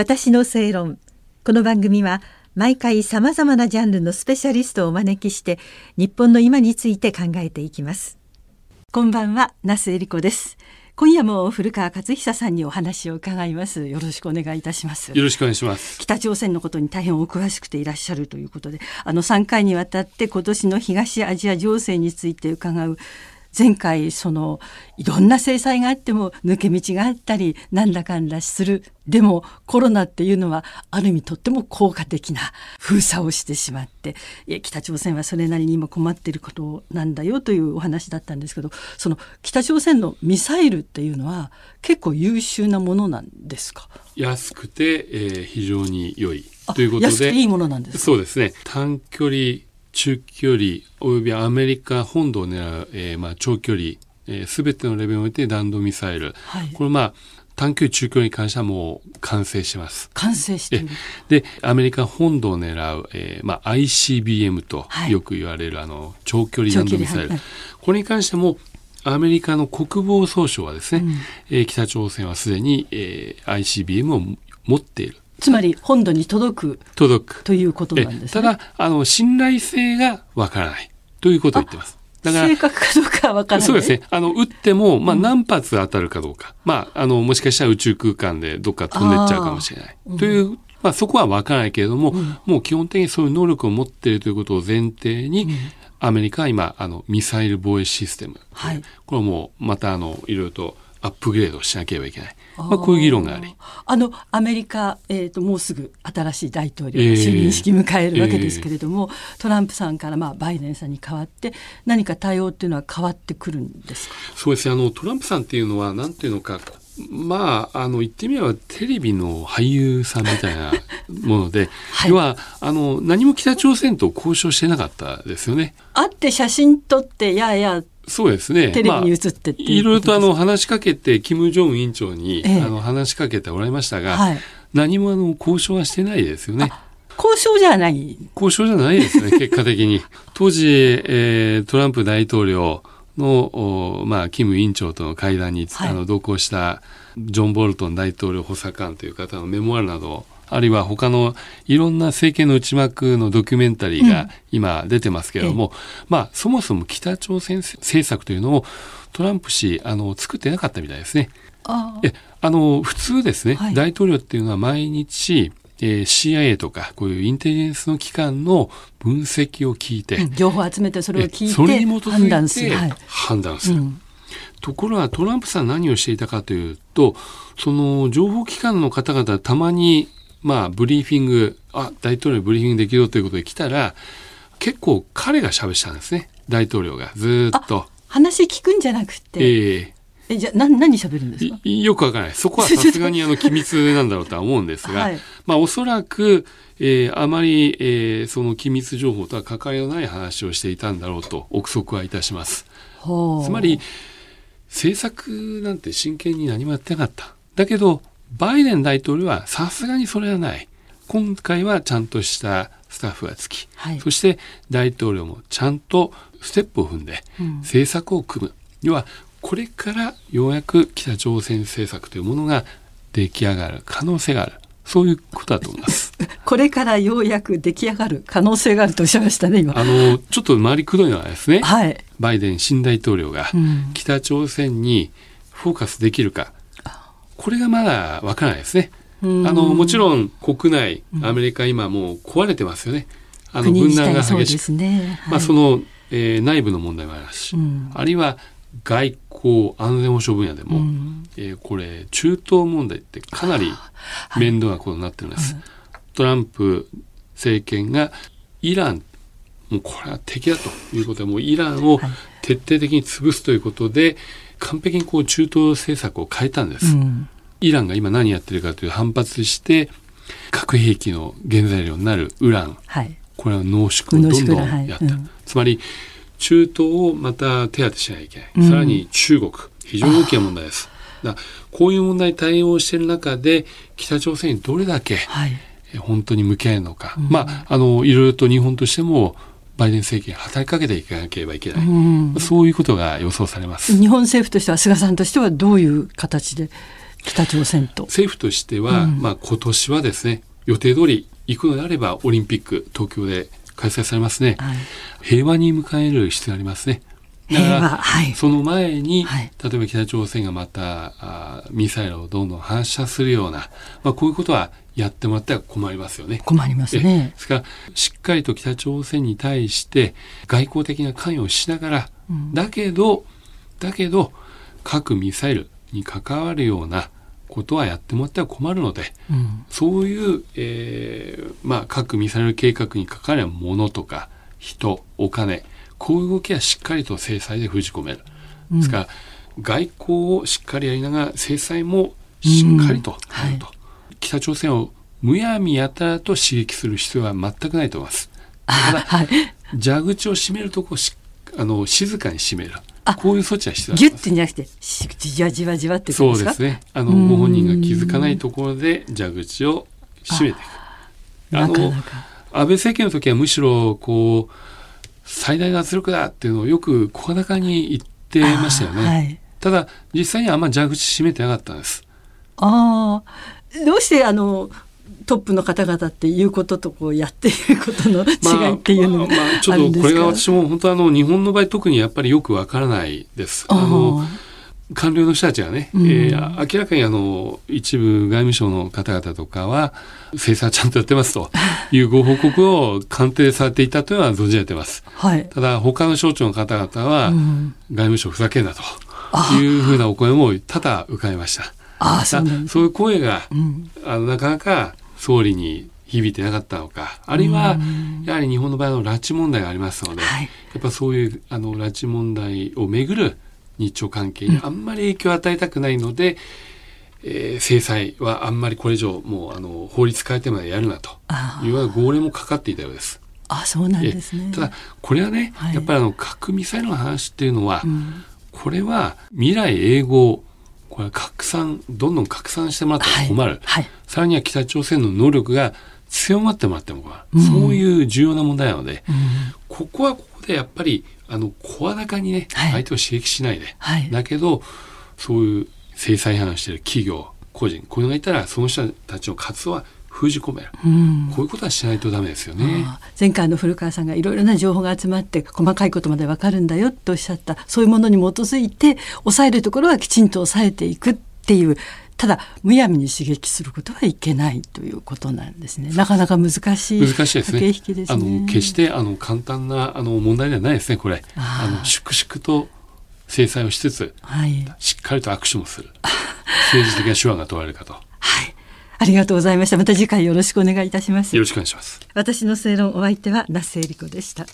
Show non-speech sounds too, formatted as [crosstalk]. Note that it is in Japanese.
私の正論。この番組は毎回さまざまなジャンルのスペシャリストをお招きして日本の今について考えていきます。こんばんは那須恵理子です。今夜も古川勝久さんにお話を伺います。よろしくお願いいたします。よろしくお願いします。北朝鮮のことに大変お詳しくていらっしゃるということであの3回にわたって今年の東アジア情勢について伺う前回そのいろんな制裁があっても抜け道があったりなんだかんだする。でもコロナっていうのはある意味とっても効果的な封鎖をしてしまって北朝鮮はそれなりに今困っていることなんだよというお話だったんですけどその北朝鮮のミサイルっていうのは結構優秀なものなんですか？安くて、えー、非常に良いということで。安くていいものなんですそうですね。短距離中距離およびアメリカ本土を狙う、えー、まあ長距離すべ、えー、てのレベルにおいて弾道ミサイル、はい、これまあ短距離中距離に関してはもう完成します。完成してる。で、アメリカ本土を狙う、えー、まあ ICBM とよく言われる、はい、あの長距離弾道ミサイル、はい、これに関してもアメリカの国防総省はですね、うん、えー、北朝鮮はすでに、えー、ICBM を持っている。つまり本土に届く届くということなんです、ね、ただあの信頼性がわからないということを言ってます。だから正確かどうかわからない。そうですね。あの、撃っても、まあ、何発当たるかどうか。うん、まあ、あの、もしかしたら宇宙空間でどっか飛んでっちゃうかもしれない。という、まあ、そこはわからないけれども、うん、もう基本的にそういう能力を持っているということを前提に、うん、アメリカは今、あの、ミサイル防衛システム。はい。これもまた、あの、いろいろとアップグレードしなければいけない。まあ、こういう議論があり。あの、アメリカ、えっ、ー、と、もうすぐ新しい大統領が就任式迎えるわけですけれども、えー、トランプさんから、まあ、バイデンさんに代わって、何か対応っていうのは変わってくるんですか？そうですね。あの、トランプさんっていうのは、なんていうのか、まあ、あの、言ってみればテレビの俳優さんみたいなもので、[laughs] はい、要は、あの、何も北朝鮮と交渉してなかったですよね。会って写真撮って、ややそうですね。テレビに映ってっていいろいろとあの話しかけて、金正恩委員長に、ええ、あの話しかけておられましたが、はい、何もあの交渉はしてないですよね。交渉じゃない交渉じゃないですね、[laughs] 結果的に。当時、えー、トランプ大統領の、まあ、キム委員長との会談に、はい、あの同行したジョン・ボルトン大統領補佐官という方のメモアルなどあるいは他のいろんな政権の内幕のドキュメンタリーが今出てますけれども、うん、まあそもそも北朝鮮政策というのをトランプ氏あの作ってなかったみたいですね。あえあの普通ですね、はい、大統領っていうのは毎日えー、CIA とかこういうインテリジェンスの機関の分析を聞いて、うん、情報を集めてそれを聞いてそれに基づいて判断する。ところがトランプさん何をしていたかというとその情報機関の方々たまにまあ、ブリーフィング、あ、大統領ブリーフィングできるということで来たら、結構彼が喋ったんですね。大統領が。ずっと。話聞くんじゃなくて。ええー、え、じゃあ、何、何喋るんですか？よくわからない。そこはさすがにあの、機密なんだろうとは思うんですが、[laughs] はい、まあ、おそらく、えー、あまり、えー、その機密情報とは関わりのない話をしていたんだろうと憶測はいたします。つまり、政策なんて真剣に何もやってなかった。だけど、バイデン大統領はさすがにそれはない。今回はちゃんとしたスタッフがつき、はい、そして大統領もちゃんとステップを踏んで政策を組む。うん、要はこれからようやく北朝鮮政策というものが出来上がる可能性がある。そういうことだと思います。[laughs] これからようやく出来上がる可能性があるとおっしゃいましたね、今。あの、ちょっと回りくどいのはですね、はい、バイデン新大統領が北朝鮮にフォーカスできるか、これがまだわからないですね。あの、もちろん国内、アメリカ今もう壊れてますよね。あの分断が激しく。ね。はい、まあその、えー、内部の問題もありますし、うん、あるいは外交安全保障分野でも、うん、えー、これ中東問題ってかなり面倒なことになってるんです。はい、トランプ政権がイランもうこれは敵だということでもうイランを徹底的に潰すということで、完璧にこう中東政策を変えたんです、うん、イランが今何やってるかという反発して核兵器の原材料になるウラン、はい、これは濃縮をどんどんやった、はい。うん、つまり中東をまた手当てしなきゃいけない、うん、さらに中国。非常に大きな問題です。だこういう問題に対応している中で北朝鮮にどれだけ、本当に向き合えるのか、まああのいろいろと日本としてもバイデン政権働きかけていかなければいけない、うん、そういうことが予想されます。日本政府としては菅さんとしてはどういう形で北朝鮮と？政府としては、うん、まあ、今年はですね予定通り行くのであればオリンピック東京で開催されますね、はい、平和に迎える必要がありますねだから、はい、その前に、はい、例えば北朝鮮がまたあミサイルをどんどん発射するような、まあ、こういうことはやってもらっては困りますよね。困りますね。ですからしっかりと北朝鮮に対して外交的な関与をしながら、うん、だけどだけど核ミサイルに関わるようなことはやってもらっては困るので、うん、そういう、えー、まあ、核ミサイル計画に関わるものとか人お金こういう動きはしっかりと制裁で封じ込める。ですから、外交をしっかりやりながら制裁もしっかりとやると、はい、北朝鮮をむやみやたらと刺激する必要は全くないと思います。ただ、はい、蛇口を閉めるとこしあの静かに閉める。こういう措置は必要ギュッてじゃなくてじわじわじわってそうですね。あのご本人が気づかないところで蛇口を閉めていく。あの安倍政権の時はむしろこう最大の圧力だっていうのをよく声高に言ってましたよね。はい、ただ実際にはあんまり蛇口閉めてなかったんです。ああどうしてあのトップの方々っていうこととこうやっていることの違いっていうのが、まあ、まあ、ちょっとこれが私も本当あの日本の場合特にやっぱりよくわからないです。あの官僚の人たちはね、うん、えー、明らかにあの一部外務省の方々とかは制裁ちゃんとやってますと [laughs] いうご報告を官邸されていたというのは存じ上げてます。はい、ただ他の省庁の方々は、うん、外務省ふざけんなというふうなお声も多々伺いました。あそうそういう声が、うん、あのなかなか総理に響いてなかったのかあるいはやはり日本の場合の拉致問題がありますので、はい、やっぱそういうあの拉致問題をめぐる日朝関係にあんまり影響を与えたくないので、うん、えー、制裁はあんまりこれ以上もうあの法律変えてまでやるなというような号令もかかっていたようです。あそうなんですね。ただこれはね、はい、やっぱりあの核ミサイルの話っていうのは、うん、これは未来永劫これ拡散どんどん拡散してもらっても困る、はいはい、さらには北朝鮮の能力が強まってもらっても困る、うん、そういう重要な問題なので、うん、ここはここでやっぱりあの声高にね、はい、相手を刺激しないで、はい、だけどそういう制裁違反している企業個人こういうのがいたらその人たちの活動は封じ込める、うん、こういうことはしないとダメですよね。前回の古川さんがいろいろな情報が集まって細かいことまでわかるんだよとおっしゃった。そういうものに基づいて抑えるところはきちんと抑えていくっていうただむやみに刺激することはいけないということなんですね。なかなか難しい難しいですね。すねあの決してあの簡単なあの問題ではないですね。これあの粛々と制裁をしつつ、はい、しっかりと握手もする政治的な手腕が問われるかと。はい。ありがとうございました。また次回よろしくお願いいたします。よろしくお願いします。私の正論お相手は那須恵理子でした。